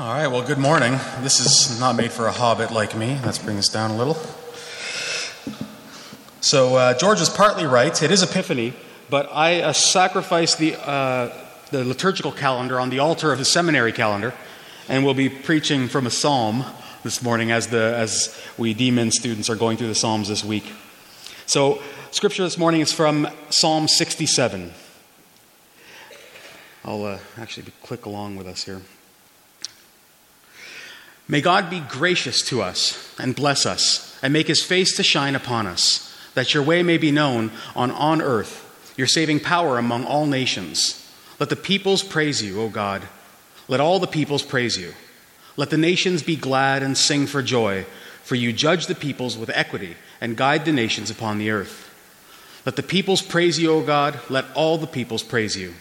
All right, well, good morning. This is not made for a hobbit like me. Let's bring this down a little. So, uh, George is partly right. It is Epiphany, but I uh, sacrificed the, uh, the liturgical calendar on the altar of the seminary calendar, and we'll be preaching from a psalm this morning as, the, as we DMin students are going through the Psalms this week. So, scripture this morning is from Psalm 67. I'll uh, actually click along with us here. May God be gracious to us and bless us and make his face to shine upon us, that your way may be known on, on earth, your saving power among all nations. Let the peoples praise you, O God. Let all the peoples praise you. Let the nations be glad and sing for joy, for you judge the peoples with equity and guide the nations upon the earth. Let the peoples praise you, O God. Let all the peoples praise you.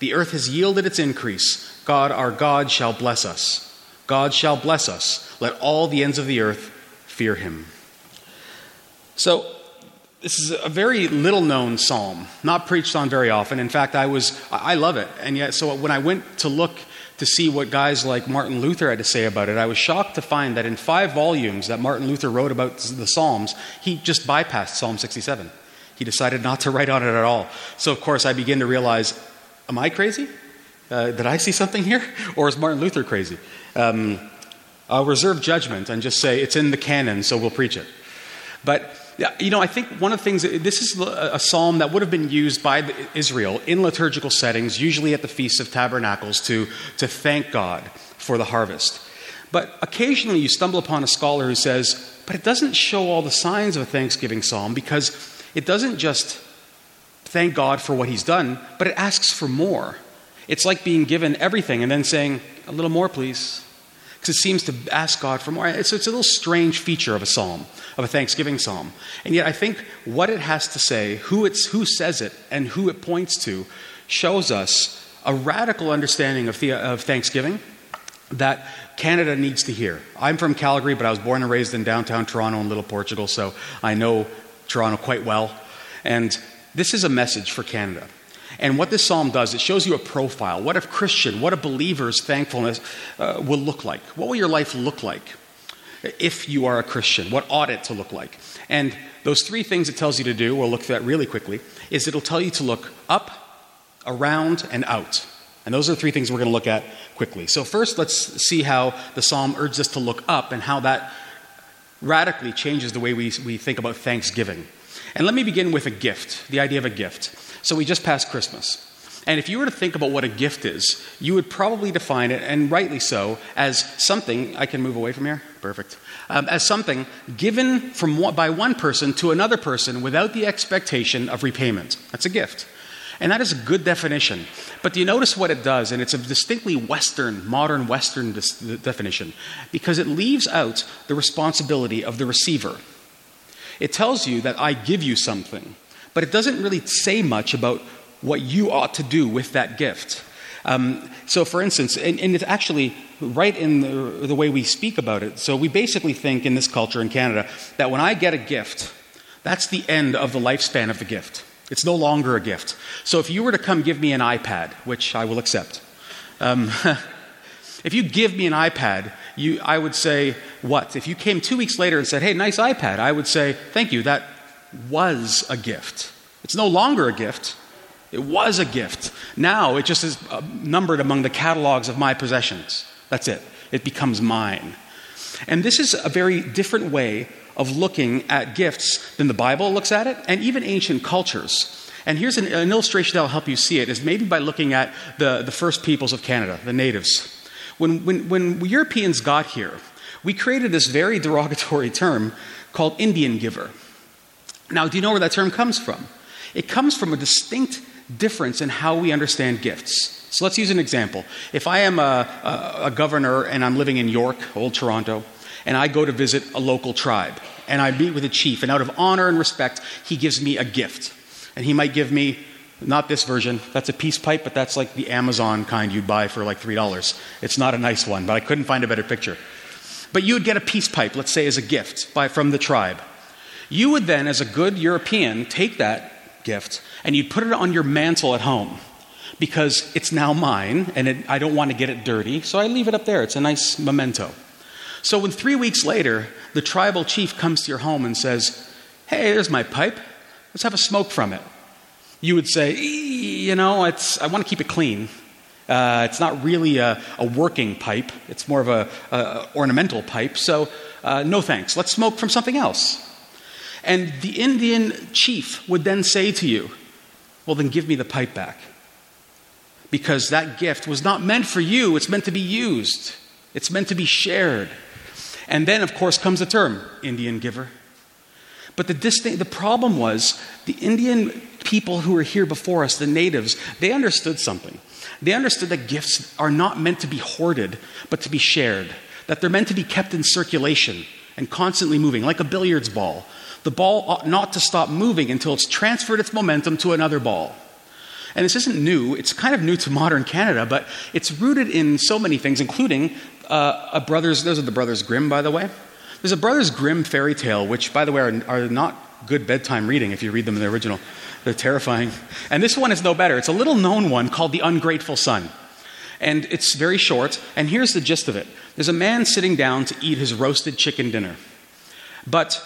The earth has yielded its increase. God, our God, shall bless us. God shall bless us. Let all the ends of the earth fear him. So, this is a very little known psalm, not preached on very often. In fact, I was I love it. And yet so when I went to look to see what guys like Martin Luther had to say about it, I was shocked to find that in 5 volumes that Martin Luther wrote about the Psalms, he just bypassed Psalm 67. He decided not to write on it at all. So of course I begin to realize, am I crazy? Uh, did I see something here? Or is Martin Luther crazy? Um, I'll reserve judgment and just say it's in the canon, so we'll preach it. But, you know, I think one of the things, this is a psalm that would have been used by Israel in liturgical settings, usually at the Feast of Tabernacles, to, to thank God for the harvest. But occasionally you stumble upon a scholar who says, but it doesn't show all the signs of a thanksgiving psalm because it doesn't just thank God for what he's done, but it asks for more. It's like being given everything and then saying, a little more, please. Because it seems to ask God for more. It's, it's a little strange feature of a psalm, of a thanksgiving psalm. And yet, I think what it has to say, who, it's, who says it, and who it points to, shows us a radical understanding of, the, of thanksgiving that Canada needs to hear. I'm from Calgary, but I was born and raised in downtown Toronto in Little Portugal, so I know Toronto quite well. And this is a message for Canada. And what this psalm does, it shows you a profile. What a Christian, what a believer's thankfulness uh, will look like. What will your life look like if you are a Christian? What ought it to look like? And those three things it tells you to do, we'll look at that really quickly, is it'll tell you to look up, around, and out. And those are the three things we're going to look at quickly. So, first, let's see how the psalm urges us to look up and how that radically changes the way we, we think about thanksgiving. And let me begin with a gift, the idea of a gift. So we just passed Christmas. And if you were to think about what a gift is, you would probably define it, and rightly so, as something. I can move away from here? Perfect. Um, as something given from by one person to another person without the expectation of repayment. That's a gift. And that is a good definition. But do you notice what it does? And it's a distinctly Western, modern Western dis- definition, because it leaves out the responsibility of the receiver. It tells you that I give you something but it doesn't really say much about what you ought to do with that gift. Um, so, for instance, and, and, it's actually right in the, the, way we speak about it. So, we basically think in this culture in Canada that when I get a gift, that's the end of the lifespan of the gift. It's no longer a gift. So, if you were to come give me an iPad, which I will accept, um, if you give me an iPad, you, I would say, what? If you came two weeks later and said, hey, nice iPad, I would say, thank you, that was a gift. It's no longer a gift. It was a gift. Now it just is uh, numbered among the catalogs of my possessions. That's it. It becomes mine. And this is a very different way of looking at gifts than the Bible looks at it, and even ancient cultures. And here's an, an illustration that will help you see it, is maybe by looking at the, the first peoples of Canada, the natives. When, when, when Europeans got here, we created this very derogatory term called Indian giver. Now, do you know where that term comes from? It comes from a distinct difference in how we understand gifts. So let's use an example. If I am a, a, a, governor and I'm living in York, Old Toronto, and I go to visit a local tribe, and I meet with a chief, and out of honor and respect, he gives me a gift. And he might give me, not this version, that's a peace pipe, but that's like the Amazon kind you'd buy for like $3. It's not a nice one, but I couldn't find a better picture. But you would get a peace pipe, let's say, as a gift by, from the tribe. You would then, as a good European, take that gift and you'd put it on your mantle at home. because it's now mine and it, I don't want to get it dirty, so I leave it up there. It's a nice memento. So when three weeks later, the tribal chief comes to your home and says, Hey, there's my pipe. Let's have a smoke from it. You would say, You know, it's, I want to keep it clean. Uh, it's not really a, a, working pipe, it's more of a, ornamental pipe. So, uh, no thanks. Let's smoke from something else. And the Indian chief would then say to you, Well, then give me the pipe back. Because that gift was not meant for you, it's meant to be used, it's meant to be shared. And then, of course, comes the term Indian giver. But the, the problem was the Indian people who were here before us, the natives, they understood something. They understood that gifts are not meant to be hoarded, but to be shared, that they're meant to be kept in circulation and constantly moving, like a billiards ball. The ball ought not to stop moving until it's transferred its momentum to another ball. And this isn't new, it's kind of new to modern Canada, but it's rooted in so many things, including uh, a brothers, those are the Brothers Grimm, by the way. There's a Brothers Grimm fairy tale, which, by the way, are, are not good bedtime reading if you read them in the original. They're terrifying. And this one is no better. It's a little known one called The Ungrateful Son. And it's very short, and here's the gist of it there's a man sitting down to eat his roasted chicken dinner. But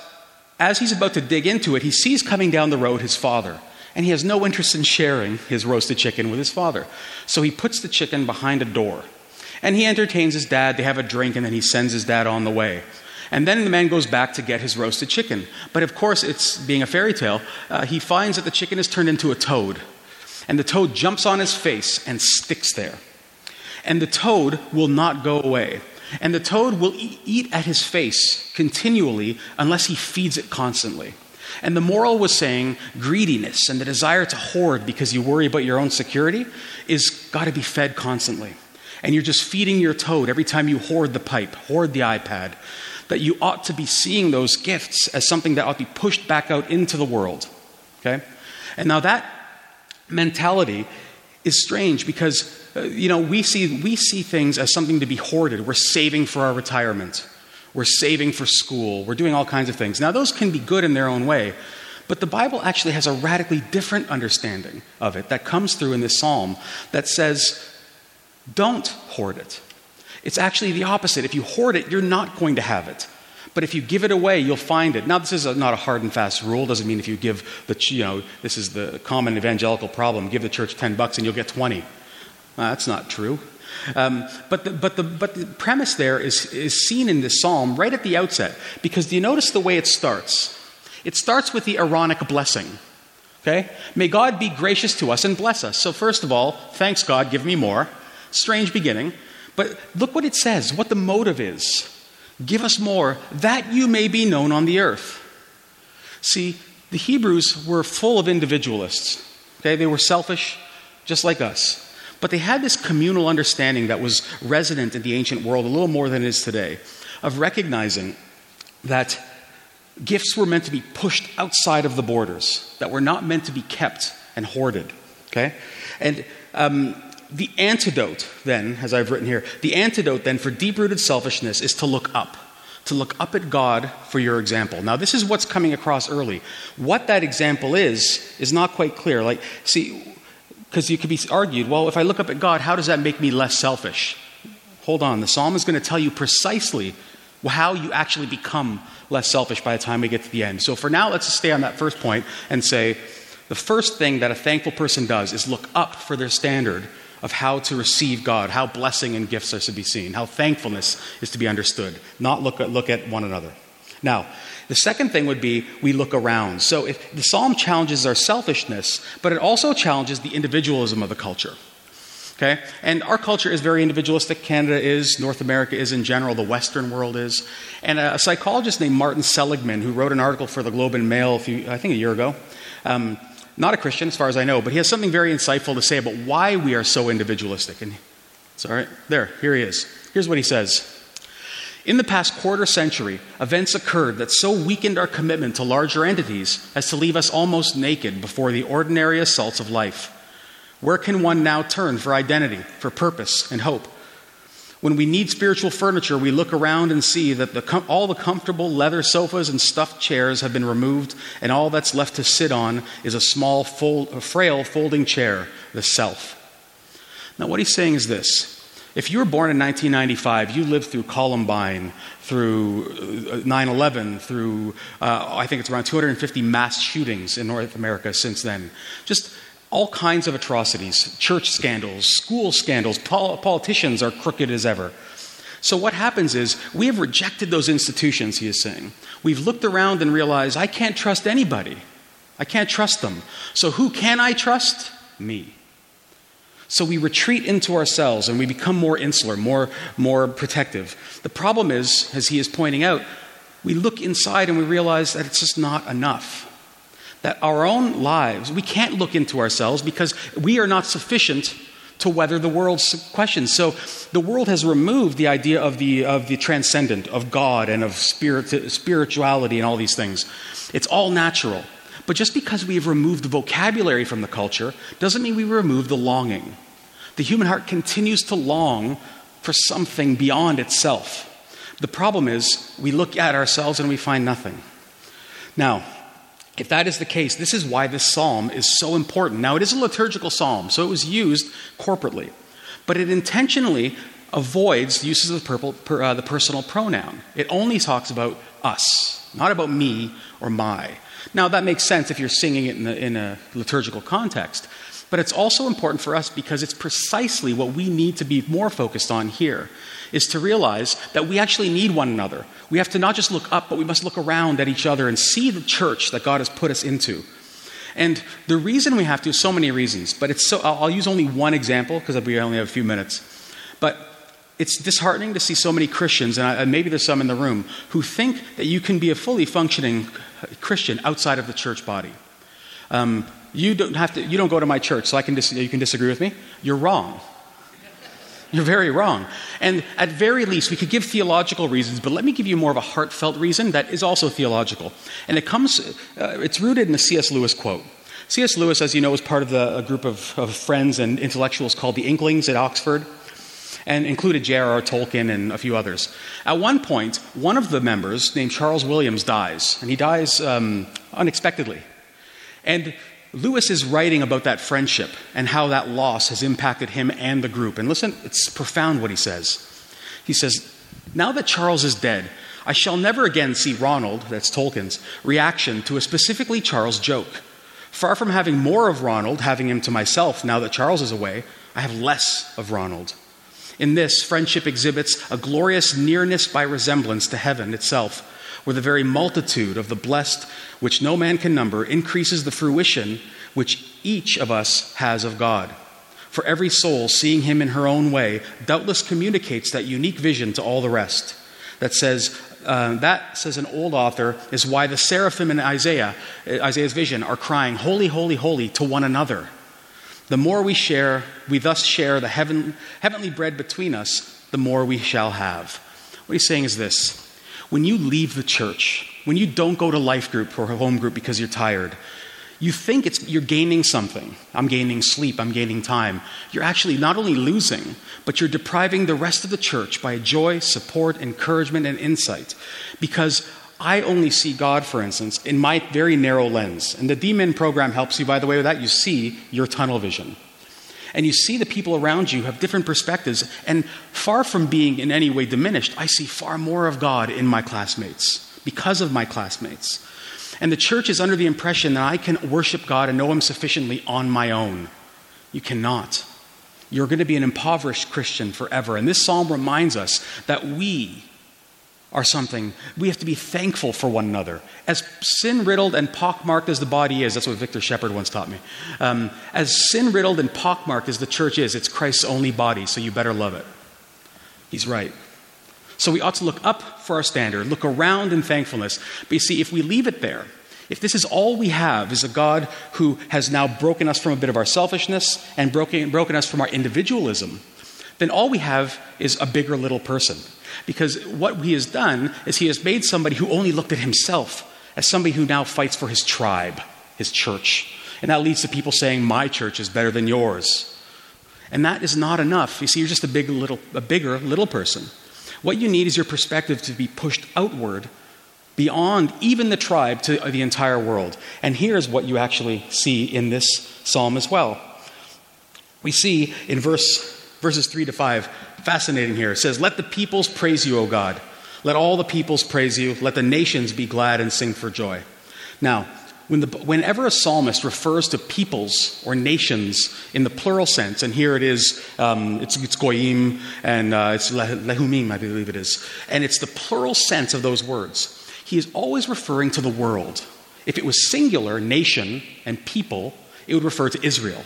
as he's about to dig into it, he sees coming down the road his father and he has no interest in sharing his roasted chicken with his father. So he puts the chicken behind a door. And he entertains his dad, they have a drink, and then he sends his dad on the way. And then the man goes back to get his roasted chicken. But of course, it's being a fairy tale, uh, he finds that the chicken is turned into a toad. And the toad jumps on his face and sticks there. And the toad will not go away. And the toad will eat at his face continually unless he feeds it constantly. And the moral was saying greediness and the desire to hoard because you worry about your own security is got to be fed constantly. And you're just feeding your toad every time you hoard the pipe, hoard the iPad. That you ought to be seeing those gifts as something that ought to be pushed back out into the world. Okay? And now that mentality is strange because, uh, you know, we see, we see things as something to be hoarded. We're saving for our retirement. We're saving for school. We're doing all kinds of things. Now, those can be good in their own way, but the Bible actually has a radically different understanding of it that comes through in this psalm that says, don't hoard it. It's actually the opposite. If you hoard it, you're not going to have it. But if you give it away, you'll find it. Now, this is a, not a hard and fast rule. Doesn't mean if you give the, you know, this is the common evangelical problem give the church 10 bucks and you'll get 20. Well, that's not true. Um, but, the, but, the, but the premise there is, is seen in this psalm right at the outset because do you notice the way it starts? It starts with the Aaronic blessing. Okay? May God be gracious to us and bless us. So, first of all, thanks God, give me more. Strange beginning. But look what it says, what the motive is. Give us more, that you may be known on the earth. See, the Hebrews were full of individualists. Okay? They were selfish, just like us. But they had this communal understanding that was resident in the ancient world a little more than it is today of recognizing that gifts were meant to be pushed outside of the borders, that were not meant to be kept and hoarded. Okay? And um, the antidote, then, as I've written here, the antidote then for deep rooted selfishness is to look up. To look up at God for your example. Now, this is what's coming across early. What that example is, is not quite clear. Like, see, because you could be argued, well, if I look up at God, how does that make me less selfish? Hold on, the psalm is going to tell you precisely how you actually become less selfish by the time we get to the end. So for now, let's stay on that first point and say the first thing that a thankful person does is look up for their standard of how to receive God, how blessing and gifts are to be seen, how thankfulness is to be understood, not look at, look at one another. Now, the second thing would be we look around. So if the psalm challenges our selfishness, but it also challenges the individualism of the culture. Okay? And our culture is very individualistic. Canada is, North America is in general, the Western world is. And a, psychologist named Martin Seligman, who wrote an article for the Globe and Mail, a few, I think a year ago, um, not a Christian as far as I know, but he has something very insightful to say about why we are so individualistic. And it's all right. There, here he is. Here's what he says. In the past quarter century, events occurred that so weakened our commitment to larger entities as to leave us almost naked before the ordinary assaults of life. Where can one now turn for identity, for purpose, and hope? When we need spiritual furniture, we look around and see that the com- all the comfortable leather sofas and stuffed chairs have been removed, and all that's left to sit on is a small, fold, a frail folding chair, the self. Now, what he's saying is this if you were born in 1995, you lived through Columbine, through 9 11, through, uh, I think it's around 250 mass shootings in North America since then. Just all kinds of atrocities, church scandals, school scandals, pol- politicians are crooked as ever. So, what happens is we have rejected those institutions, he is saying. We've looked around and realized I can't trust anybody. I can't trust them. So, who can I trust? Me. So we retreat into ourselves and we become more insular, more, more protective. The problem is, as he is pointing out, we look inside and we realize that it's just not enough. That our own lives, we can't look into ourselves because we are not sufficient to weather the world's questions. So the world has removed the idea of the, of the transcendent, of God and of spirit, spirituality and all these things. It's all natural. But just because we have removed the vocabulary from the culture doesn't mean we remove the longing. The human heart continues to long for something beyond itself. The problem is, we look at ourselves and we find nothing. Now, if that is the case, this is why this psalm is so important. Now, it is a liturgical psalm, so it was used corporately, but it intentionally avoids uses of the, uh, personal pronoun. It only talks about us, not about me or my. Now, that makes sense if you're singing it in, the, in a liturgical context. But it's also important for us because it's precisely what we need to be more focused on here is to realize that we actually need one another. We have to not just look up, but we must look around at each other and see the church that God has put us into. And the reason we have to is so many reasons, but it's so I'll use only one example because we only have a few minutes. But it's disheartening to see so many Christians, and maybe there's some in the room, who think that you can be a fully functioning Christian outside of the church body. Um, you don't have to, you don't go to my church, so I can dis- you can disagree with me. You're wrong. You're very wrong. And at very least, we could give theological reasons, but let me give you more of a heartfelt reason that is also theological. And it comes, uh, it's rooted in a C.S. Lewis quote. C.S. Lewis, as you know, was part of the, a group of, of friends and intellectuals called the Inklings at Oxford, and included J.R.R. Tolkien and a few others. At one point, one of the members, named Charles Williams, dies, and he dies um, unexpectedly. And Lewis is writing about that friendship and how that loss has impacted him and the group. And listen, it's profound what he says. He says, Now that Charles is dead, I shall never again see Ronald, that's Tolkien's, reaction to a specifically Charles joke. Far from having more of Ronald, having him to myself now that Charles is away, I have less of Ronald. In this, friendship exhibits a glorious nearness by resemblance to heaven itself where the very multitude of the blessed, which no man can number, increases the fruition which each of us has of God. For every soul, seeing him in her own way, doubtless communicates that unique vision to all the rest. That says, uh, that, says an old author, is why the seraphim in Isaiah, Isaiah's vision, are crying, Holy, holy, holy, to one another. The more we share, we thus share the heaven, heavenly bread between us, the more we shall have. What he's saying is this when you leave the church, when you don't go to life group or home group because you're tired, you think it's, you're gaining something. I'm gaining sleep, I'm gaining time. You're actually not only losing, but you're depriving the rest of the church by joy, support, encouragement, and insight. Because I only see God, for instance, in my very narrow lens. And the DMin program helps you, by the way, with that. You see your tunnel vision and you see the people around you have different perspectives. And far from being in any way diminished, I see far more of God in my classmates because of my classmates. And the church is under the impression that I can worship God and know Him sufficiently on my own. You cannot. You're going to be an impoverished Christian forever. And this psalm reminds us that we, are something we have to be thankful for one another. As sin riddled and pockmarked as the body is, that's what Victor Shepherd once taught me. Um, as sin riddled and pockmarked as the church is, it's Christ's only body, so you better love it. He's right. So we ought to look up for our standard, look around in thankfulness. But you see, if we leave it there, if this is all we have, is a God who has now broken us from a bit of our selfishness and broken, broken us from our individualism, then all we have is a bigger little person. Because what he has done is he has made somebody who only looked at himself as somebody who now fights for his tribe, his church. And that leads to people saying, My church is better than yours. And that is not enough. You see, you're just a big little a bigger little person. What you need is your perspective to be pushed outward beyond even the tribe to the entire world. And here's what you actually see in this psalm as well. We see in verse, verses 3 to 5, fascinating here. It says, Let the peoples praise you, O God. Let all the peoples praise you. Let the nations be glad and sing for joy. Now, when the, whenever a psalmist refers to peoples or nations in the plural sense, and here it is, um, it's, it's goyim and uh, it's lehumim, I believe it is, and it's the plural sense of those words, he is always referring to the world. If it was singular, nation and people, it would refer to Israel.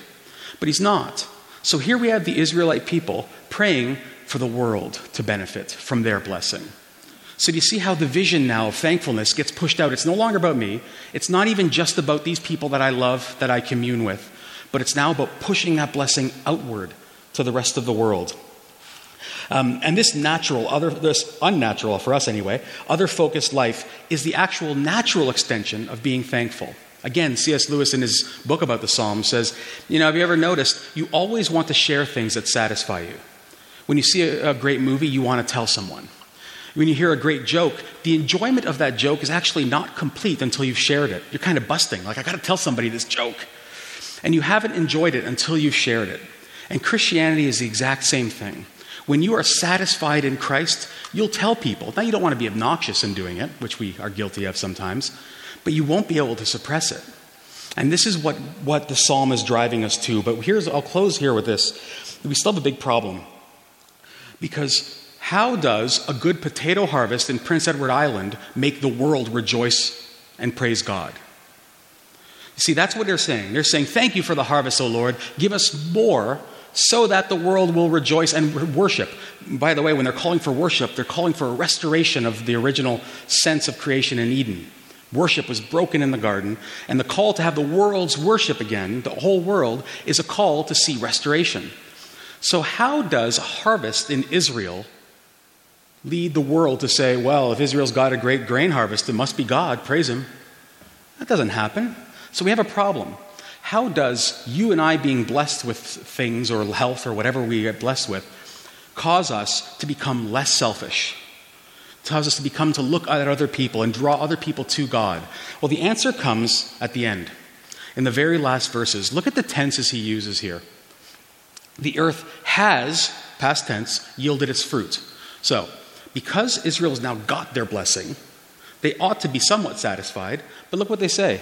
But he's not. So here we have the Israelite people praying for the world to benefit from their blessing. So, do you see how the vision now of thankfulness gets pushed out? It's no longer about me. It's not even just about these people that I love, that I commune with, but it's now about pushing that blessing outward to the rest of the world. Um, and this natural, other, this unnatural for us anyway, other focused life is the actual natural extension of being thankful. Again, C.S. Lewis in his book about the Psalms says, you know, have you ever noticed you always want to share things that satisfy you? When you see a, a great movie, you want to tell someone. When you hear a great joke, the enjoyment of that joke is actually not complete until you've shared it. You're kind of busting, like, I got to tell somebody this joke. And you haven't enjoyed it until you've shared it. And Christianity is the exact same thing. When you are satisfied in Christ, you'll tell people. Now, you don't want to be obnoxious in doing it, which we are guilty of sometimes, but you won't be able to suppress it. And this is what, what the psalm is driving us to. But here's, I'll close here with this. We still have a big problem. Because how does a good potato harvest in Prince Edward Island make the world rejoice and praise God? You see, that's what they're saying. They're saying, Thank you for the harvest, O Lord. Give us more so that the world will rejoice and worship. By the way, when they're calling for worship, they're calling for a restoration of the original sense of creation in Eden. Worship was broken in the garden, and the call to have the world's worship again, the whole world, is a call to see restoration. So, how does a harvest in Israel lead the world to say, well, if Israel's got a great grain harvest, it must be God, praise Him. That doesn't happen. So we have a problem. How does you and I being blessed with things or health or whatever we get blessed with cause us to become less selfish? Cause us to become to look at other people and draw other people to God? Well, the answer comes at the end. In the very last verses, look at the tenses he uses here. The earth has, past tense, yielded its fruit. So, because Israel has now got their blessing, they ought to be somewhat satisfied. But look what they say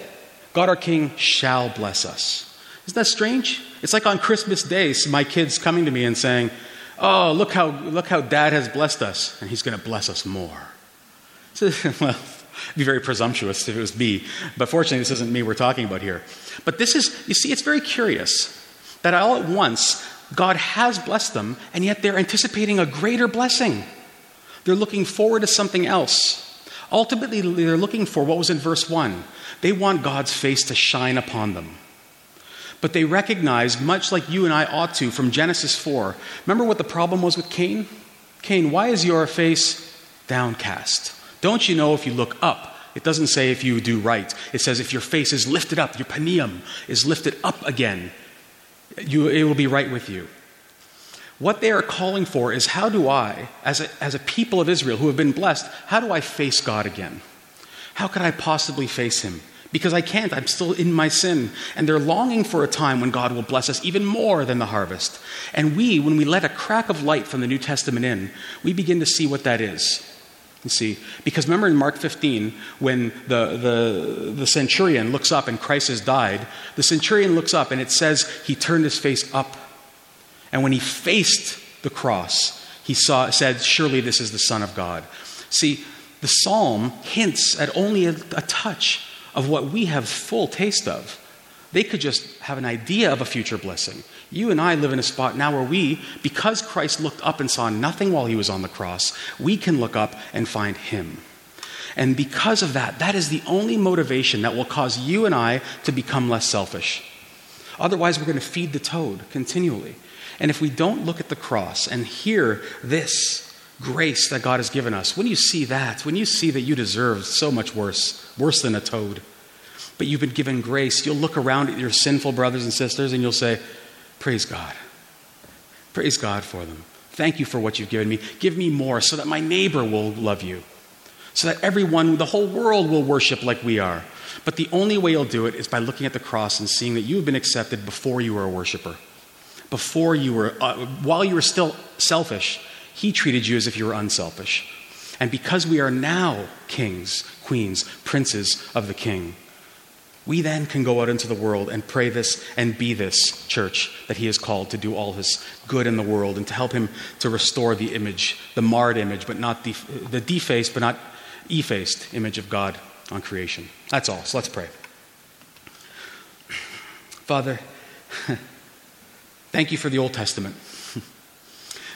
God our King shall bless us. Isn't that strange? It's like on Christmas Day, my kids coming to me and saying, Oh, look how, look how dad has blessed us, and he's going to bless us more. So, well, it'd be very presumptuous if it was me, but fortunately, this isn't me we're talking about here. But this is, you see, it's very curious that all at once, God has blessed them, and yet they're anticipating a greater blessing. They're looking forward to something else. Ultimately, they're looking for what was in verse 1. They want God's face to shine upon them. But they recognize, much like you and I ought to from Genesis 4, remember what the problem was with Cain? Cain, why is your face downcast? Don't you know if you look up? It doesn't say if you do right. It says if your face is lifted up, your panium is lifted up again, you, it will be right with you. What they are calling for is how do I, as a, as a people of Israel who have been blessed, how do I face God again? How could I possibly face Him? Because I can't, I'm still in my sin. And they're longing for a time when God will bless us even more than the harvest. And we, when we let a crack of light from the New Testament in, we begin to see what that is. You see, because remember in Mark 15, when the, the, the centurion looks up and Christ has died, the centurion looks up and it says he turned his face up and when he faced the cross, he saw, said, Surely this is the Son of God. See, the psalm hints at only a, a touch of what we have full taste of. They could just have an idea of a future blessing. You and I live in a spot now where we, because Christ looked up and saw nothing while he was on the cross, we can look up and find him. And because of that, that is the only motivation that will cause you and I to become less selfish. Otherwise, we're going to feed the toad continually. And if we don't look at the cross and hear this grace that God has given us, when you see that, when you see that you deserve so much worse, worse than a toad, but you've been given grace, you'll look around at your sinful brothers and sisters and you'll say, Praise God. Praise God for them. Thank you for what you've given me. Give me more so that my neighbor will love you, so that everyone, the whole world will worship like we are. But the only way you'll do it is by looking at the cross and seeing that you have been accepted before you were a worshiper Before you were, uh, while you were still selfish, he treated you as if you were unselfish. And because we are now kings, queens, princes of the king, we then can go out into the world and pray this and be this church that he has called to do all his good in the world and to help him to restore the image, the marred image, but not the, the defaced, but not effaced image of God on creation. That's all. So let's pray. Father, thank you for the Old Testament.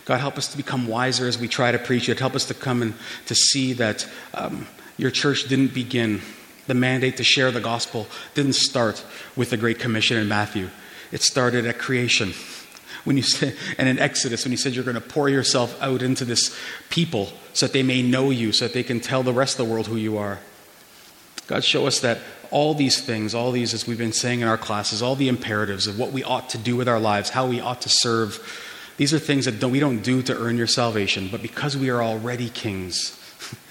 God, help us to become wiser as we try to preach it. Help us to come and to see that um, your church didn't begin, the mandate to share the gospel didn't start with the Great Commission in Matthew. It started at creation. When you said, and in Exodus, when you said you're going to pour yourself out into this people so that they may know you, so that they can tell the rest of the world who you are. God, show us that all these things, all these, as we've been saying in our classes, all the imperatives of what we ought to do with our lives, how we ought to serve, these are things that don't, we don't do to earn your salvation, but because we are already kings,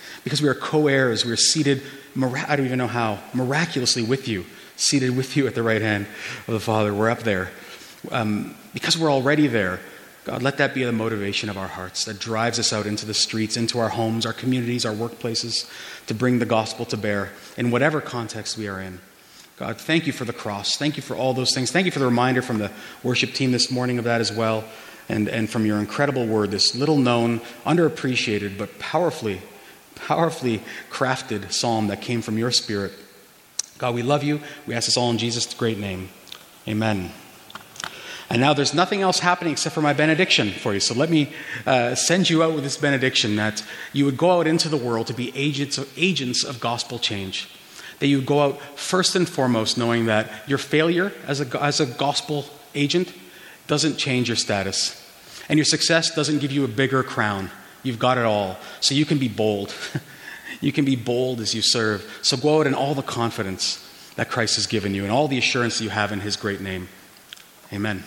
because we are co heirs, we are seated, I don't even know how, miraculously with you, seated with you at the right hand of the Father. We're up there. Um, because we're already there, God, let that be the motivation of our hearts that drives us out into the streets, into our homes, our communities, our workplaces, to bring the gospel to bear in whatever context we are in. God, thank you for the cross. Thank you for all those things. Thank you for the reminder from the worship team this morning of that as well, and, and from your incredible word, this little known, underappreciated, but powerfully, powerfully crafted psalm that came from your spirit. God, we love you. We ask this all in Jesus' great name. Amen. And now there's nothing else happening except for my benediction for you. So let me uh, send you out with this benediction that you would go out into the world to be agents of, agents of gospel change. That you would go out first and foremost knowing that your failure as a, as a gospel agent doesn't change your status. And your success doesn't give you a bigger crown. You've got it all. So you can be bold. you can be bold as you serve. So go out in all the confidence that Christ has given you and all the assurance that you have in his great name. Amen.